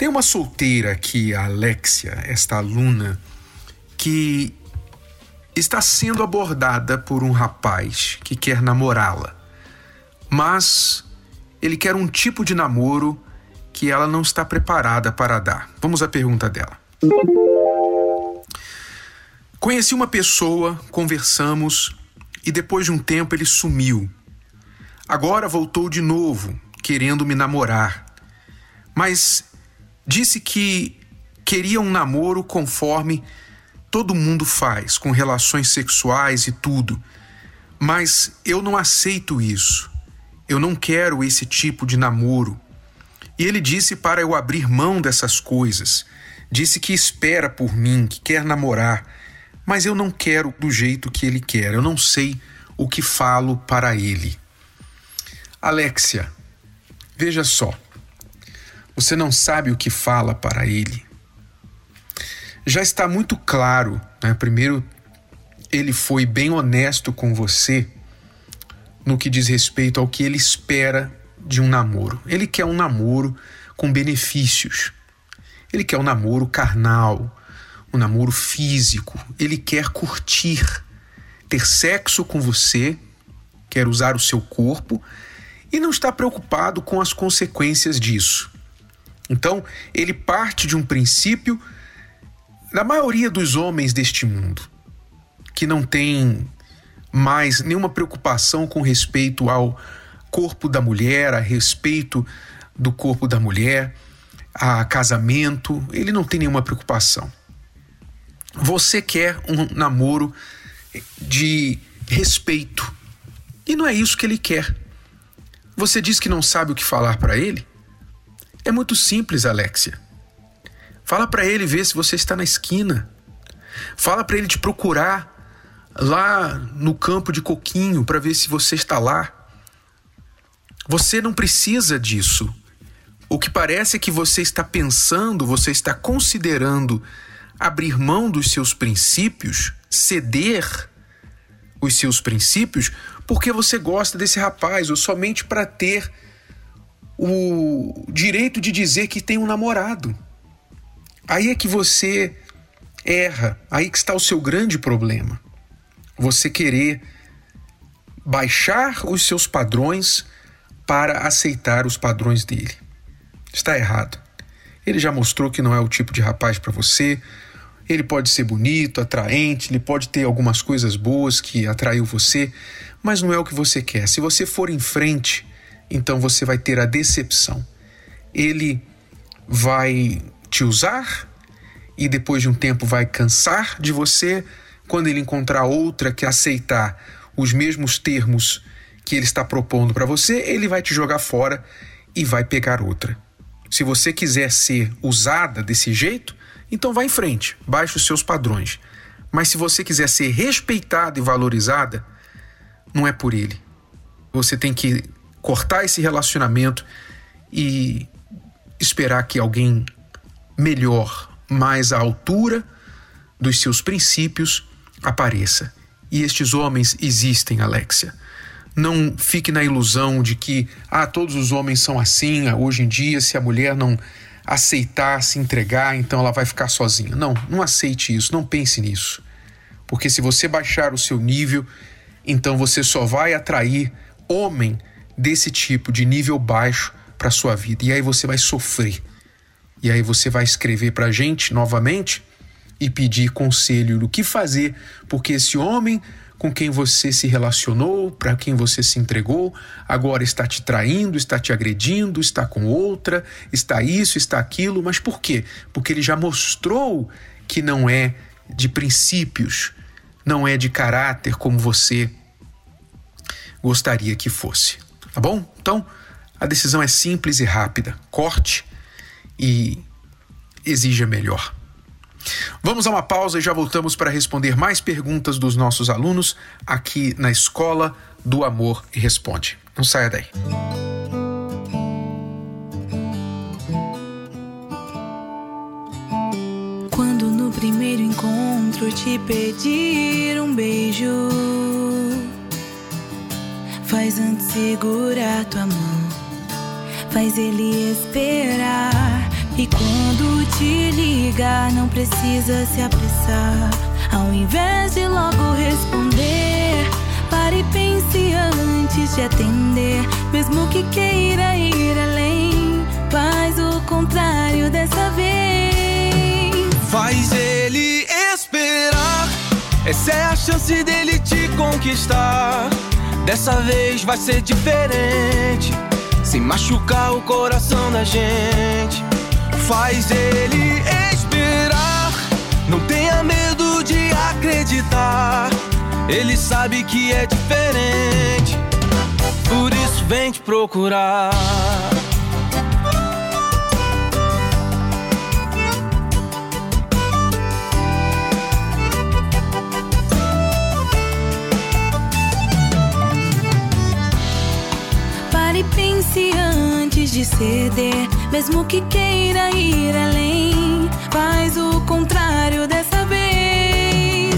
Tem uma solteira aqui, a Alexia, esta aluna, que está sendo abordada por um rapaz que quer namorá-la. Mas ele quer um tipo de namoro que ela não está preparada para dar. Vamos à pergunta dela. Conheci uma pessoa, conversamos e depois de um tempo ele sumiu. Agora voltou de novo, querendo me namorar. Mas disse que queria um namoro conforme todo mundo faz, com relações sexuais e tudo. Mas eu não aceito isso. Eu não quero esse tipo de namoro. E ele disse para eu abrir mão dessas coisas. Disse que espera por mim, que quer namorar, mas eu não quero do jeito que ele quer. Eu não sei o que falo para ele. Alexia, veja só. Você não sabe o que fala para ele. Já está muito claro, né? Primeiro, ele foi bem honesto com você no que diz respeito ao que ele espera de um namoro. Ele quer um namoro com benefícios. Ele quer um namoro carnal, um namoro físico. Ele quer curtir, ter sexo com você, quer usar o seu corpo e não está preocupado com as consequências disso. Então, ele parte de um princípio da maioria dos homens deste mundo, que não tem mais nenhuma preocupação com respeito ao corpo da mulher, a respeito do corpo da mulher, a casamento, ele não tem nenhuma preocupação. Você quer um namoro de respeito. E não é isso que ele quer. Você diz que não sabe o que falar para ele? É muito simples, Alexia. Fala para ele ver se você está na esquina. Fala para ele te procurar lá no campo de coquinho para ver se você está lá. Você não precisa disso. O que parece é que você está pensando, você está considerando abrir mão dos seus princípios, ceder os seus princípios, porque você gosta desse rapaz ou somente para ter o direito de dizer que tem um namorado. Aí é que você erra, aí que está o seu grande problema. Você querer baixar os seus padrões para aceitar os padrões dele. Está errado. Ele já mostrou que não é o tipo de rapaz para você. Ele pode ser bonito, atraente, ele pode ter algumas coisas boas que atraiu você, mas não é o que você quer. Se você for em frente então você vai ter a decepção. Ele vai te usar e depois de um tempo vai cansar de você. Quando ele encontrar outra que aceitar os mesmos termos que ele está propondo para você, ele vai te jogar fora e vai pegar outra. Se você quiser ser usada desse jeito, então vá em frente, baixe os seus padrões. Mas se você quiser ser respeitada e valorizada, não é por ele. Você tem que cortar esse relacionamento e esperar que alguém melhor, mais à altura dos seus princípios, apareça. E estes homens existem, Alexia. Não fique na ilusão de que ah, todos os homens são assim, ah, hoje em dia, se a mulher não aceitar, se entregar, então ela vai ficar sozinha. Não, não aceite isso, não pense nisso. Porque se você baixar o seu nível, então você só vai atrair homem desse tipo de nível baixo para sua vida. E aí você vai sofrer. E aí você vai escrever para a gente novamente e pedir conselho do que fazer, porque esse homem com quem você se relacionou, para quem você se entregou, agora está te traindo, está te agredindo, está com outra, está isso, está aquilo, mas por quê? Porque ele já mostrou que não é de princípios, não é de caráter como você gostaria que fosse. Tá bom? Então, a decisão é simples e rápida. Corte e exija melhor. Vamos a uma pausa e já voltamos para responder mais perguntas dos nossos alunos aqui na Escola do Amor e Responde. Não saia daí. Quando no primeiro encontro te pedir um beijo, faz antes segurar tua mão, faz ele esperar. E quando te ligar, não precisa se apressar. Ao invés de logo responder, pare e pense antes de atender. Mesmo que queira ir além, faz o contrário dessa vez. Faz ele esperar. Essa é a chance dele te conquistar. Dessa vez vai ser diferente. Sem machucar o coração da gente faz ele esperar. Não tenha medo de acreditar. Ele sabe que é diferente. Por isso vem te procurar. Pense antes de ceder, mesmo que queira ir além. Faz o contrário dessa vez.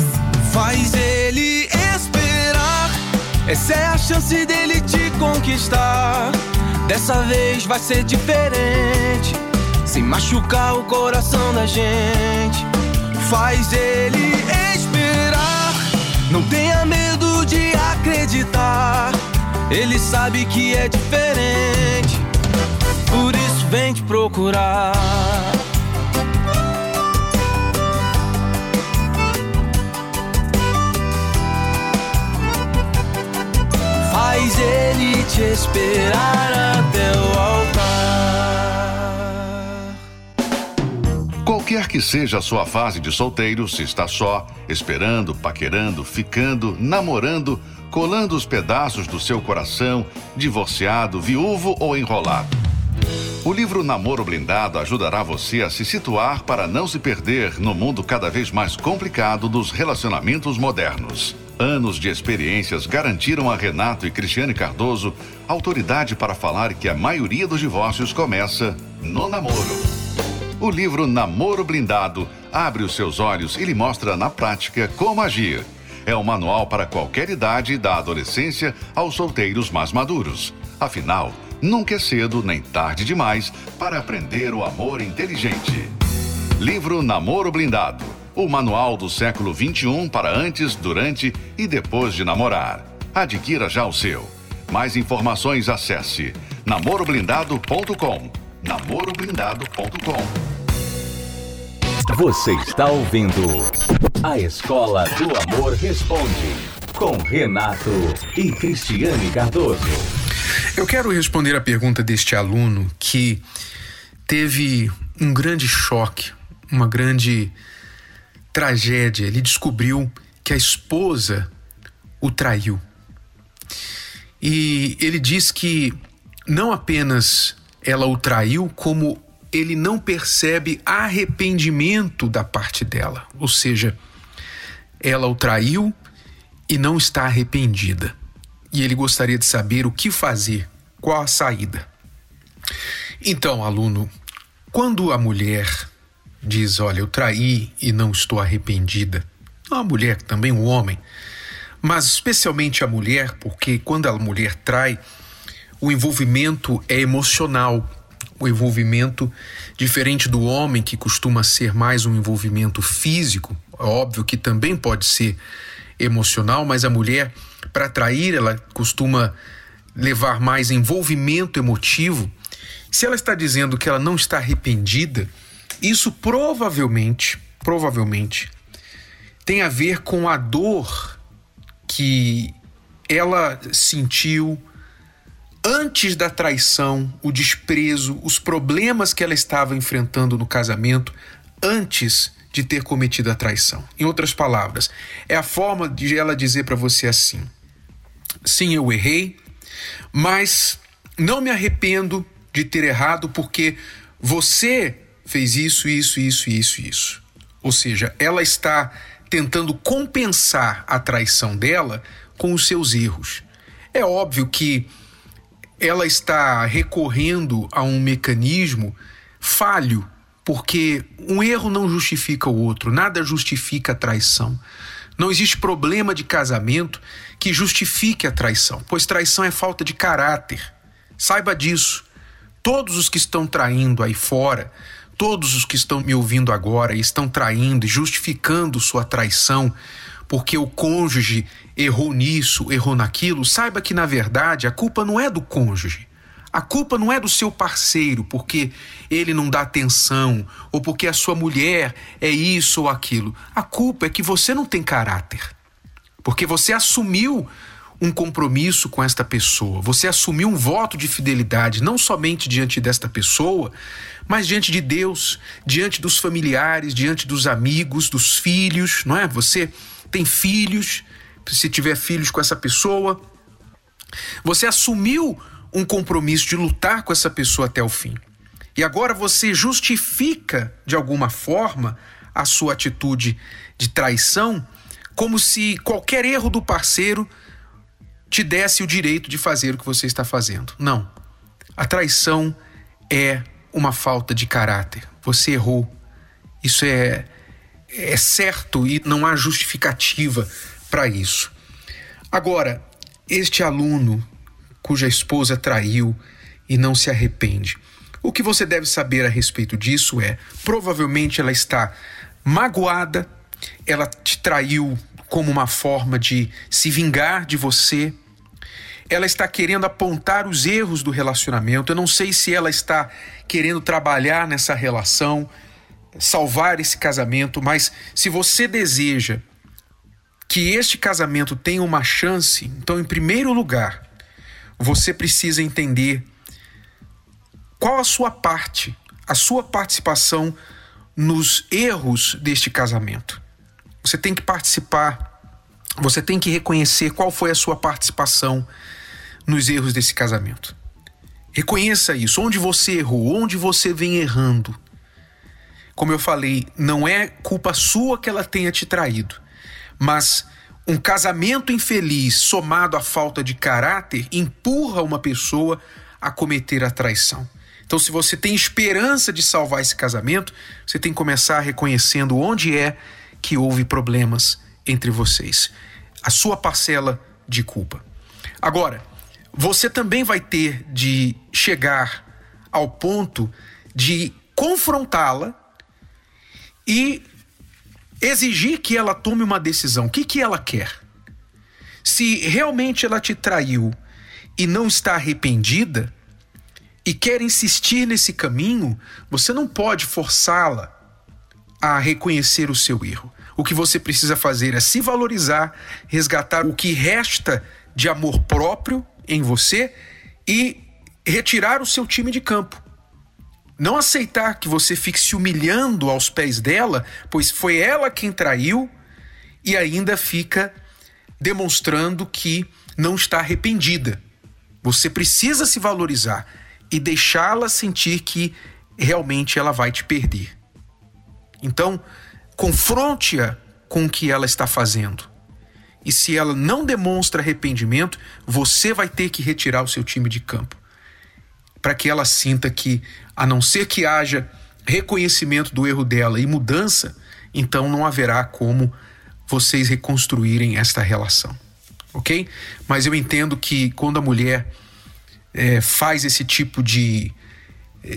Faz ele esperar. Essa é a chance dele te conquistar. Dessa vez vai ser diferente. Sem machucar o coração da gente. Faz ele esperar. Não tenha medo de acreditar. Ele sabe que é diferente. Por isso vem te procurar. Faz ele te esperar até o altar. Qualquer que seja a sua fase de solteiro, se está só, esperando, paquerando, ficando, namorando, colando os pedaços do seu coração, divorciado, viúvo ou enrolado. O livro Namoro Blindado ajudará você a se situar para não se perder no mundo cada vez mais complicado dos relacionamentos modernos. Anos de experiências garantiram a Renato e Cristiane Cardoso autoridade para falar que a maioria dos divórcios começa no namoro. O livro Namoro Blindado abre os seus olhos e lhe mostra na prática como agir. É um manual para qualquer idade, da adolescência aos solteiros mais maduros. Afinal, nunca é cedo nem tarde demais para aprender o amor inteligente. Livro Namoro Blindado. O manual do século 21 para antes, durante e depois de namorar. Adquira já o seu. Mais informações acesse namoroblindado.com. namoroblindado.com. Você está ouvindo A Escola do Amor Responde com Renato e Cristiane Cardoso. Eu quero responder a pergunta deste aluno que teve um grande choque, uma grande tragédia. Ele descobriu que a esposa o traiu. E ele diz que não apenas ela o traiu, como ele não percebe arrependimento da parte dela. Ou seja, ela o traiu e não está arrependida. E ele gostaria de saber o que fazer, qual a saída. Então, aluno, quando a mulher diz: Olha, eu traí e não estou arrependida, não a mulher, também o homem, mas especialmente a mulher, porque quando a mulher trai, o envolvimento é emocional. O envolvimento, diferente do homem, que costuma ser mais um envolvimento físico, é óbvio que também pode ser emocional, mas a mulher, para trair, ela costuma levar mais envolvimento emotivo. Se ela está dizendo que ela não está arrependida, isso provavelmente, provavelmente, tem a ver com a dor que ela sentiu antes da traição, o desprezo, os problemas que ela estava enfrentando no casamento antes de ter cometido a traição. Em outras palavras, é a forma de ela dizer para você assim: sim, eu errei, mas não me arrependo de ter errado porque você fez isso, isso, isso, isso, isso. Ou seja, ela está tentando compensar a traição dela com os seus erros. É óbvio que ela está recorrendo a um mecanismo falho, porque um erro não justifica o outro, nada justifica a traição. Não existe problema de casamento que justifique a traição, pois traição é falta de caráter. Saiba disso. Todos os que estão traindo aí fora, todos os que estão me ouvindo agora e estão traindo e justificando sua traição porque o cônjuge errou nisso, errou naquilo, saiba que na verdade a culpa não é do cônjuge. A culpa não é do seu parceiro porque ele não dá atenção ou porque a sua mulher é isso ou aquilo. A culpa é que você não tem caráter. Porque você assumiu um compromisso com esta pessoa, você assumiu um voto de fidelidade, não somente diante desta pessoa, mas diante de Deus, diante dos familiares, diante dos amigos, dos filhos, não é? Você tem filhos, se tiver filhos com essa pessoa, você assumiu um compromisso de lutar com essa pessoa até o fim. E agora você justifica de alguma forma a sua atitude de traição, como se qualquer erro do parceiro te desse o direito de fazer o que você está fazendo. Não. A traição é uma falta de caráter. Você errou. Isso é, é certo e não há justificativa para isso. Agora, este aluno cuja esposa traiu e não se arrepende. O que você deve saber a respeito disso é: provavelmente ela está magoada, ela te traiu como uma forma de se vingar de você, ela está querendo apontar os erros do relacionamento. Eu não sei se ela está querendo trabalhar nessa relação, salvar esse casamento, mas se você deseja que este casamento tenha uma chance, então, em primeiro lugar, você precisa entender qual a sua parte, a sua participação nos erros deste casamento. Você tem que participar, você tem que reconhecer qual foi a sua participação nos erros desse casamento. Reconheça isso, onde você errou, onde você vem errando. Como eu falei, não é culpa sua que ela tenha te traído, mas um casamento infeliz somado à falta de caráter empurra uma pessoa a cometer a traição. Então, se você tem esperança de salvar esse casamento, você tem que começar reconhecendo onde é que houve problemas entre vocês. A sua parcela de culpa. Agora, você também vai ter de chegar ao ponto de confrontá-la e exigir que ela tome uma decisão. O que, que ela quer? Se realmente ela te traiu e não está arrependida e quer insistir nesse caminho, você não pode forçá-la a reconhecer o seu erro. O que você precisa fazer é se valorizar, resgatar o que resta de amor próprio em você e retirar o seu time de campo. Não aceitar que você fique se humilhando aos pés dela, pois foi ela quem traiu e ainda fica demonstrando que não está arrependida. Você precisa se valorizar e deixá-la sentir que realmente ela vai te perder. Então, confronte-a com o que ela está fazendo. E se ela não demonstra arrependimento, você vai ter que retirar o seu time de campo. Para que ela sinta que, a não ser que haja reconhecimento do erro dela e mudança, então não haverá como vocês reconstruírem esta relação. Ok? Mas eu entendo que quando a mulher é, faz esse tipo de,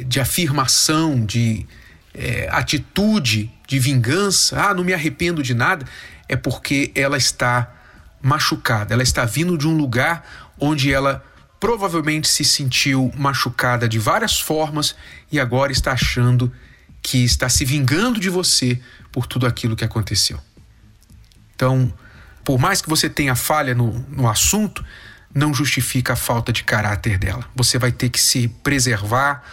de afirmação, de é, atitude de vingança, ah, não me arrependo de nada, é porque ela está machucada, ela está vindo de um lugar onde ela provavelmente se sentiu machucada de várias formas e agora está achando que está se vingando de você por tudo aquilo que aconteceu. Então, por mais que você tenha falha no, no assunto, não justifica a falta de caráter dela. Você vai ter que se preservar,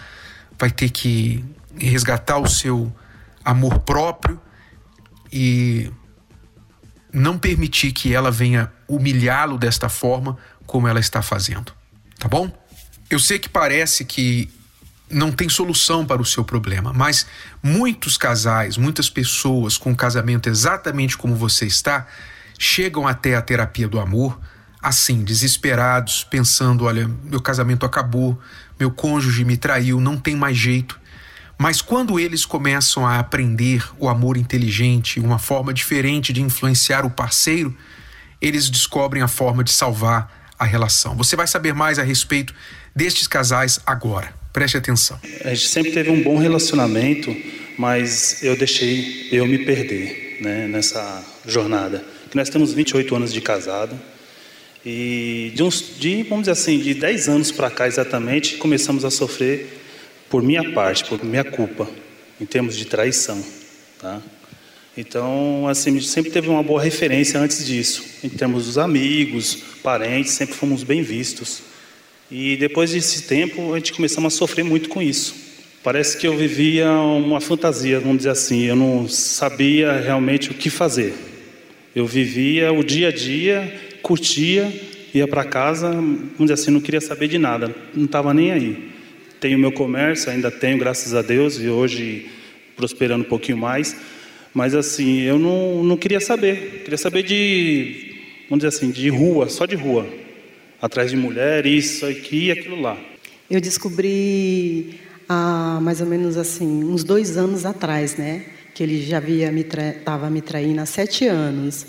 vai ter que resgatar o seu amor próprio e não permitir que ela venha humilhá-lo desta forma como ela está fazendo. Tá bom? Eu sei que parece que não tem solução para o seu problema, mas muitos casais, muitas pessoas com um casamento exatamente como você está, chegam até a terapia do amor assim, desesperados, pensando: olha, meu casamento acabou, meu cônjuge me traiu, não tem mais jeito. Mas quando eles começam a aprender o amor inteligente, uma forma diferente de influenciar o parceiro, eles descobrem a forma de salvar a relação. Você vai saber mais a respeito destes casais agora. Preste atenção. A gente sempre teve um bom relacionamento, mas eu deixei eu me perder né, nessa jornada. Nós temos 28 anos de casado e de, uns, de vamos dizer assim, de 10 anos para cá exatamente, começamos a sofrer por minha parte, por minha culpa, em termos de traição. Tá? Então, assim, sempre teve uma boa referência antes disso, em termos dos amigos, parentes, sempre fomos bem vistos. E depois desse tempo, a gente começamos a sofrer muito com isso. Parece que eu vivia uma fantasia, vamos dizer assim, eu não sabia realmente o que fazer. Eu vivia o dia a dia, curtia, ia para casa, vamos dizer assim, não queria saber de nada, não estava nem aí. Tenho meu comércio, ainda tenho, graças a Deus, e hoje prosperando um pouquinho mais. Mas assim, eu não, não queria saber. Queria saber de, vamos dizer assim, de rua, só de rua atrás de mulher, isso aqui e aquilo lá. Eu descobri há mais ou menos assim, uns dois anos atrás, né? Que ele já havia me estava me traindo há sete anos.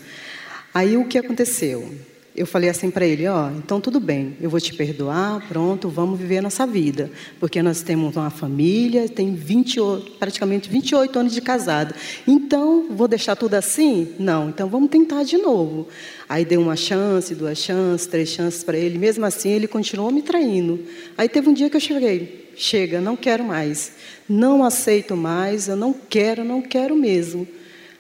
Aí o que aconteceu? Eu falei assim para ele, ó, então tudo bem, eu vou te perdoar, pronto, vamos viver a nossa vida, porque nós temos uma família, tem 20, praticamente 28 anos de casado. Então, vou deixar tudo assim? Não, então vamos tentar de novo. Aí dei uma chance, duas chances, três chances para ele, mesmo assim ele continuou me traindo. Aí teve um dia que eu cheguei, chega, não quero mais, não aceito mais, eu não quero, não quero mesmo.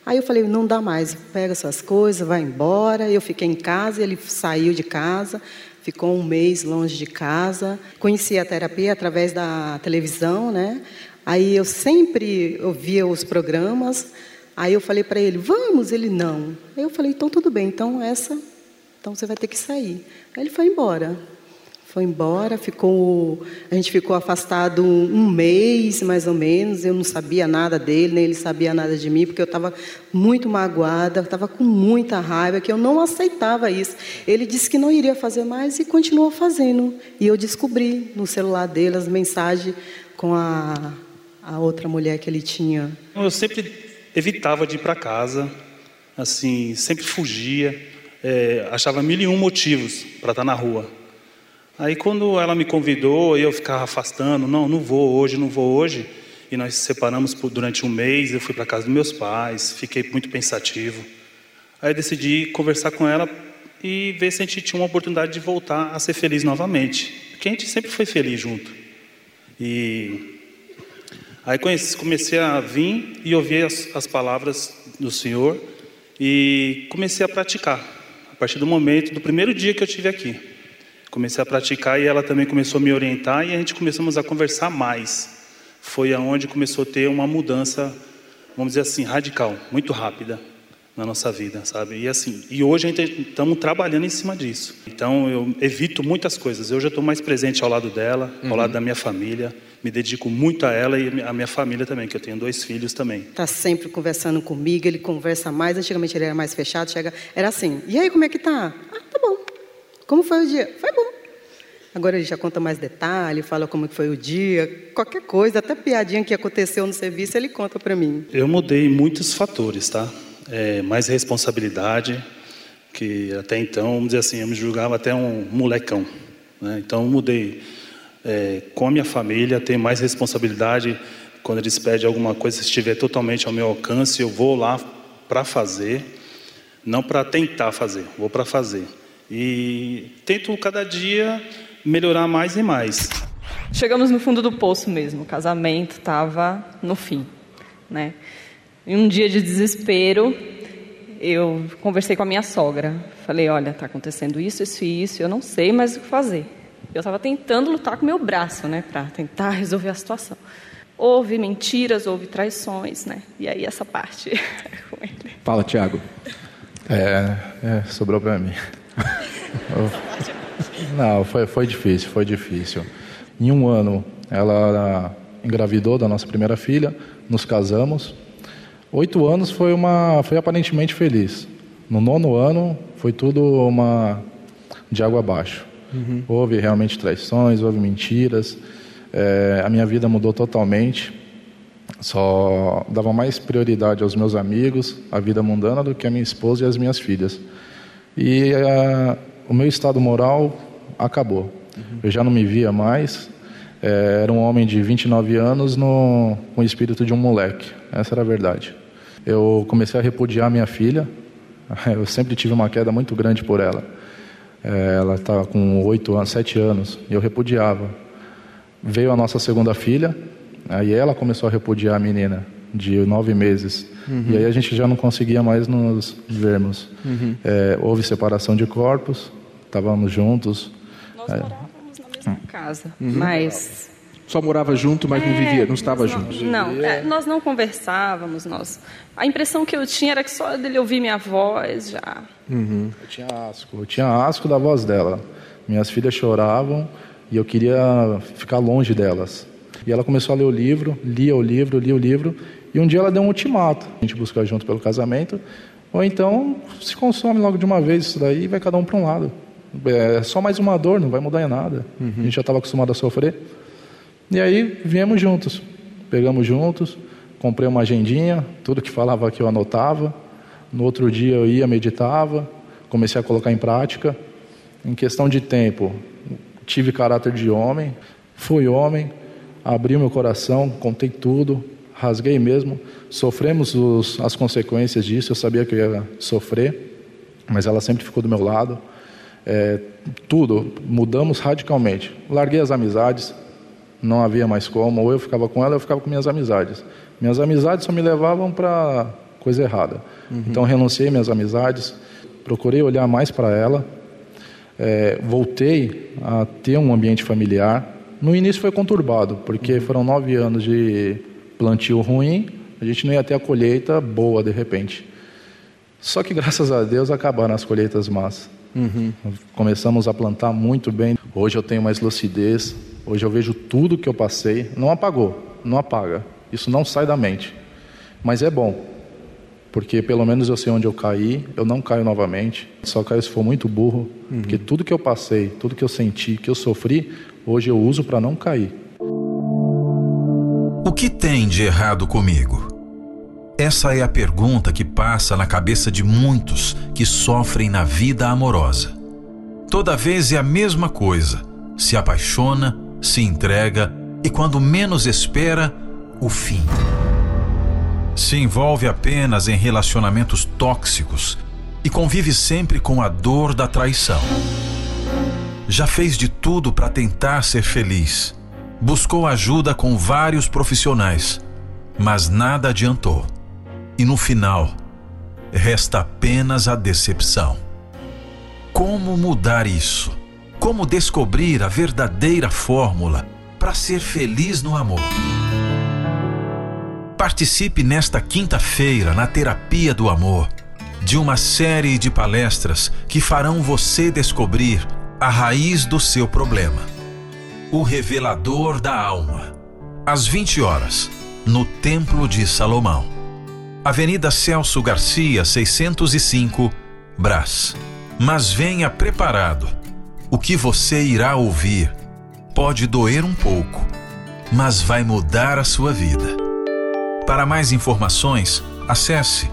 Aí eu falei, não dá mais, pega suas coisas, vai embora. Eu fiquei em casa, ele saiu de casa, ficou um mês longe de casa. Conheci a terapia através da televisão, né? Aí eu sempre ouvia os programas. Aí eu falei para ele, vamos, ele não. Aí eu falei, então tudo bem, então essa, então você vai ter que sair. Aí ele foi embora. Foi embora, ficou, a gente ficou afastado um mês mais ou menos. Eu não sabia nada dele, nem ele sabia nada de mim, porque eu estava muito magoada, estava com muita raiva, que eu não aceitava isso. Ele disse que não iria fazer mais e continuou fazendo. E eu descobri no celular dele as mensagens com a, a outra mulher que ele tinha. Eu sempre evitava de ir para casa, assim, sempre fugia, é, achava mil e um motivos para estar na rua. Aí quando ela me convidou, eu ficava afastando, não, não vou hoje, não vou hoje. E nós separamos por, durante um mês, eu fui para casa dos meus pais, fiquei muito pensativo. Aí decidi conversar com ela e ver se a gente tinha uma oportunidade de voltar a ser feliz novamente. Porque a gente sempre foi feliz junto. E aí comecei a vir e ouvir as, as palavras do Senhor e comecei a praticar. A partir do momento, do primeiro dia que eu estive aqui comecei a praticar e ela também começou a me orientar e a gente começamos a conversar mais. Foi aonde começou a ter uma mudança, vamos dizer assim, radical, muito rápida na nossa vida, sabe? E assim, e hoje a gente estamos trabalhando em cima disso. Então eu evito muitas coisas. Eu já estou mais presente ao lado dela, ao uhum. lado da minha família. Me dedico muito a ela e a minha família também, que eu tenho dois filhos também. Está sempre conversando comigo. Ele conversa mais. Antigamente ele era mais fechado. Chega, era assim. E aí como é que tá? Ah, tá bom. Como foi o dia? Foi bom. Agora ele já conta mais detalhes, fala como foi o dia, qualquer coisa, até piadinha que aconteceu no serviço, ele conta para mim. Eu mudei muitos fatores, tá? É, mais responsabilidade, que até então, vamos dizer assim, eu me julgava até um molecão. Né? Então eu mudei é, com a minha família, ter mais responsabilidade. Quando eles pedem alguma coisa, se estiver totalmente ao meu alcance, eu vou lá para fazer, não para tentar fazer, vou para fazer. E tento cada dia melhorar mais e mais. Chegamos no fundo do poço mesmo, o casamento estava no fim, né? Em um dia de desespero, eu conversei com a minha sogra. Falei, olha, está acontecendo isso, isso e isso, eu não sei mais o que fazer. Eu estava tentando lutar com meu braço, né, para tentar resolver a situação. Houve mentiras, houve traições, né? E aí essa parte com ele. Fala, Tiago. É, é, sobrou para mim. Não, foi, foi difícil, foi difícil. Em um ano, Ela engravidou da nossa primeira filha, nos casamos. Oito anos foi uma, foi aparentemente feliz. No nono ano foi tudo uma de água abaixo. Uhum. Houve realmente traições, houve mentiras. É, a minha vida mudou totalmente. Só dava mais prioridade aos meus amigos, a vida mundana, do que a minha esposa e as minhas filhas. E uh, o meu estado moral acabou. Uhum. Eu já não me via mais. É, era um homem de 29 anos no, com o espírito de um moleque. Essa era a verdade. Eu comecei a repudiar minha filha. Eu sempre tive uma queda muito grande por ela. É, ela estava com 8 anos, 7 anos, e eu repudiava. Veio a nossa segunda filha, aí ela começou a repudiar a menina de nove meses. Uhum. E aí a gente já não conseguia mais nos vermos. Uhum. É, houve separação de corpos, estávamos juntos. Nós é. morávamos na mesma casa, uhum. mas só morava junto, mas é, não vivia, não estava junto. Não, é, nós não conversávamos, nós. A impressão que eu tinha era que só dele ouvir minha voz já. Uhum. Eu tinha asco, eu tinha asco da voz dela. Minhas filhas choravam e eu queria ficar longe delas. E ela começou a ler o livro, lia o livro, lia o livro, e um dia ela deu um ultimato. A gente busca junto pelo casamento, ou então se consome logo de uma vez isso daí e vai cada um para um lado. É só mais uma dor, não vai mudar em nada. Uhum. A gente já estava acostumado a sofrer. E aí viemos juntos, pegamos juntos, comprei uma agendinha, tudo que falava aqui eu anotava. No outro dia eu ia, meditava, comecei a colocar em prática. Em questão de tempo, tive caráter de homem, fui homem, abri meu coração, contei tudo, rasguei mesmo. Sofremos os, as consequências disso, eu sabia que eu ia sofrer, mas ela sempre ficou do meu lado. É, tudo, mudamos radicalmente. Larguei as amizades, não havia mais como, ou eu ficava com ela, ou eu ficava com minhas amizades. Minhas amizades só me levavam para coisa errada. Uhum. Então renunciei minhas amizades, procurei olhar mais para ela, é, voltei a ter um ambiente familiar. No início foi conturbado, porque uhum. foram nove anos de plantio ruim, a gente não ia ter a colheita boa de repente. Só que graças a Deus acabaram as colheitas más. Uhum. Começamos a plantar muito bem. Hoje eu tenho mais lucidez, Hoje eu vejo tudo que eu passei, não apagou, não apaga. Isso não sai da mente. Mas é bom, porque pelo menos eu sei onde eu caí, eu não caio novamente. Só caio se for muito burro, uhum. porque tudo que eu passei, tudo que eu senti, que eu sofri, hoje eu uso para não cair. O que tem de errado comigo? Essa é a pergunta que passa na cabeça de muitos que sofrem na vida amorosa. Toda vez é a mesma coisa: se apaixona, se entrega e, quando menos espera, o fim. Se envolve apenas em relacionamentos tóxicos e convive sempre com a dor da traição. Já fez de tudo para tentar ser feliz. Buscou ajuda com vários profissionais, mas nada adiantou. E no final, resta apenas a decepção. Como mudar isso? Como descobrir a verdadeira fórmula para ser feliz no amor? Participe nesta quinta-feira na Terapia do Amor de uma série de palestras que farão você descobrir a raiz do seu problema. O Revelador da Alma. Às 20 horas, no Templo de Salomão. Avenida Celso Garcia, 605, Brás. Mas venha preparado o que você irá ouvir pode doer um pouco, mas vai mudar a sua vida. Para mais informações, acesse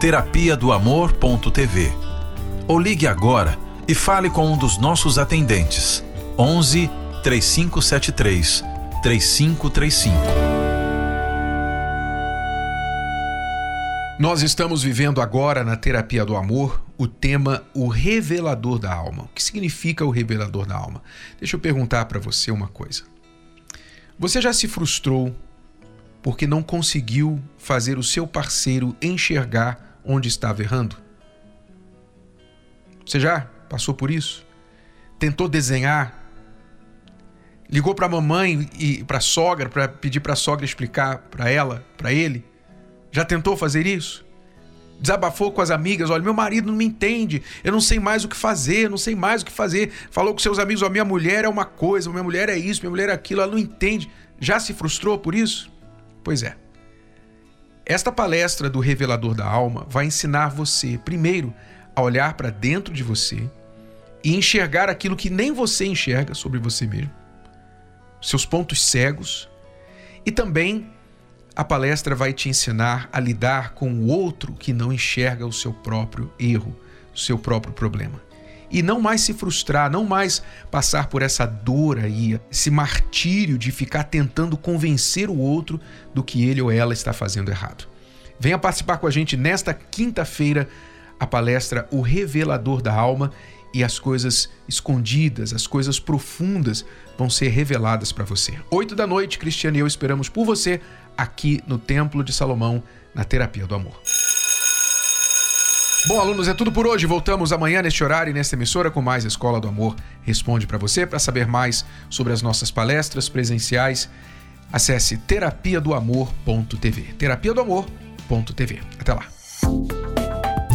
terapia do amor.tv ou ligue agora e fale com um dos nossos atendentes. 11 3573 3535. Nós estamos vivendo agora na terapia do amor o tema o revelador da alma. O que significa o revelador da alma? Deixa eu perguntar para você uma coisa. Você já se frustrou porque não conseguiu fazer o seu parceiro enxergar onde estava errando? Você já passou por isso? Tentou desenhar? Ligou para a mamãe e para a sogra para pedir para a sogra explicar para ela, para ele? Já tentou fazer isso? desabafou com as amigas: olha, meu marido não me entende, eu não sei mais o que fazer, não sei mais o que fazer. Falou com seus amigos: ó, minha mulher é uma coisa, minha mulher é isso, minha mulher é aquilo, ela não entende. Já se frustrou por isso? Pois é. Esta palestra do Revelador da Alma vai ensinar você, primeiro, a olhar para dentro de você e enxergar aquilo que nem você enxerga sobre você mesmo, seus pontos cegos, e também a palestra vai te ensinar a lidar com o outro que não enxerga o seu próprio erro, o seu próprio problema. E não mais se frustrar, não mais passar por essa dor aí, esse martírio de ficar tentando convencer o outro do que ele ou ela está fazendo errado. Venha participar com a gente nesta quinta-feira a palestra O Revelador da Alma e as coisas escondidas, as coisas profundas vão ser reveladas para você. Oito da noite, Cristiano e eu esperamos por você aqui no Templo de Salomão, na Terapia do Amor. Bom, alunos, é tudo por hoje. Voltamos amanhã neste horário e nesta emissora com mais Escola do Amor Responde para você. Para saber mais sobre as nossas palestras presenciais, acesse terapia do amor.tv. Terapia do amor.tv. Até lá.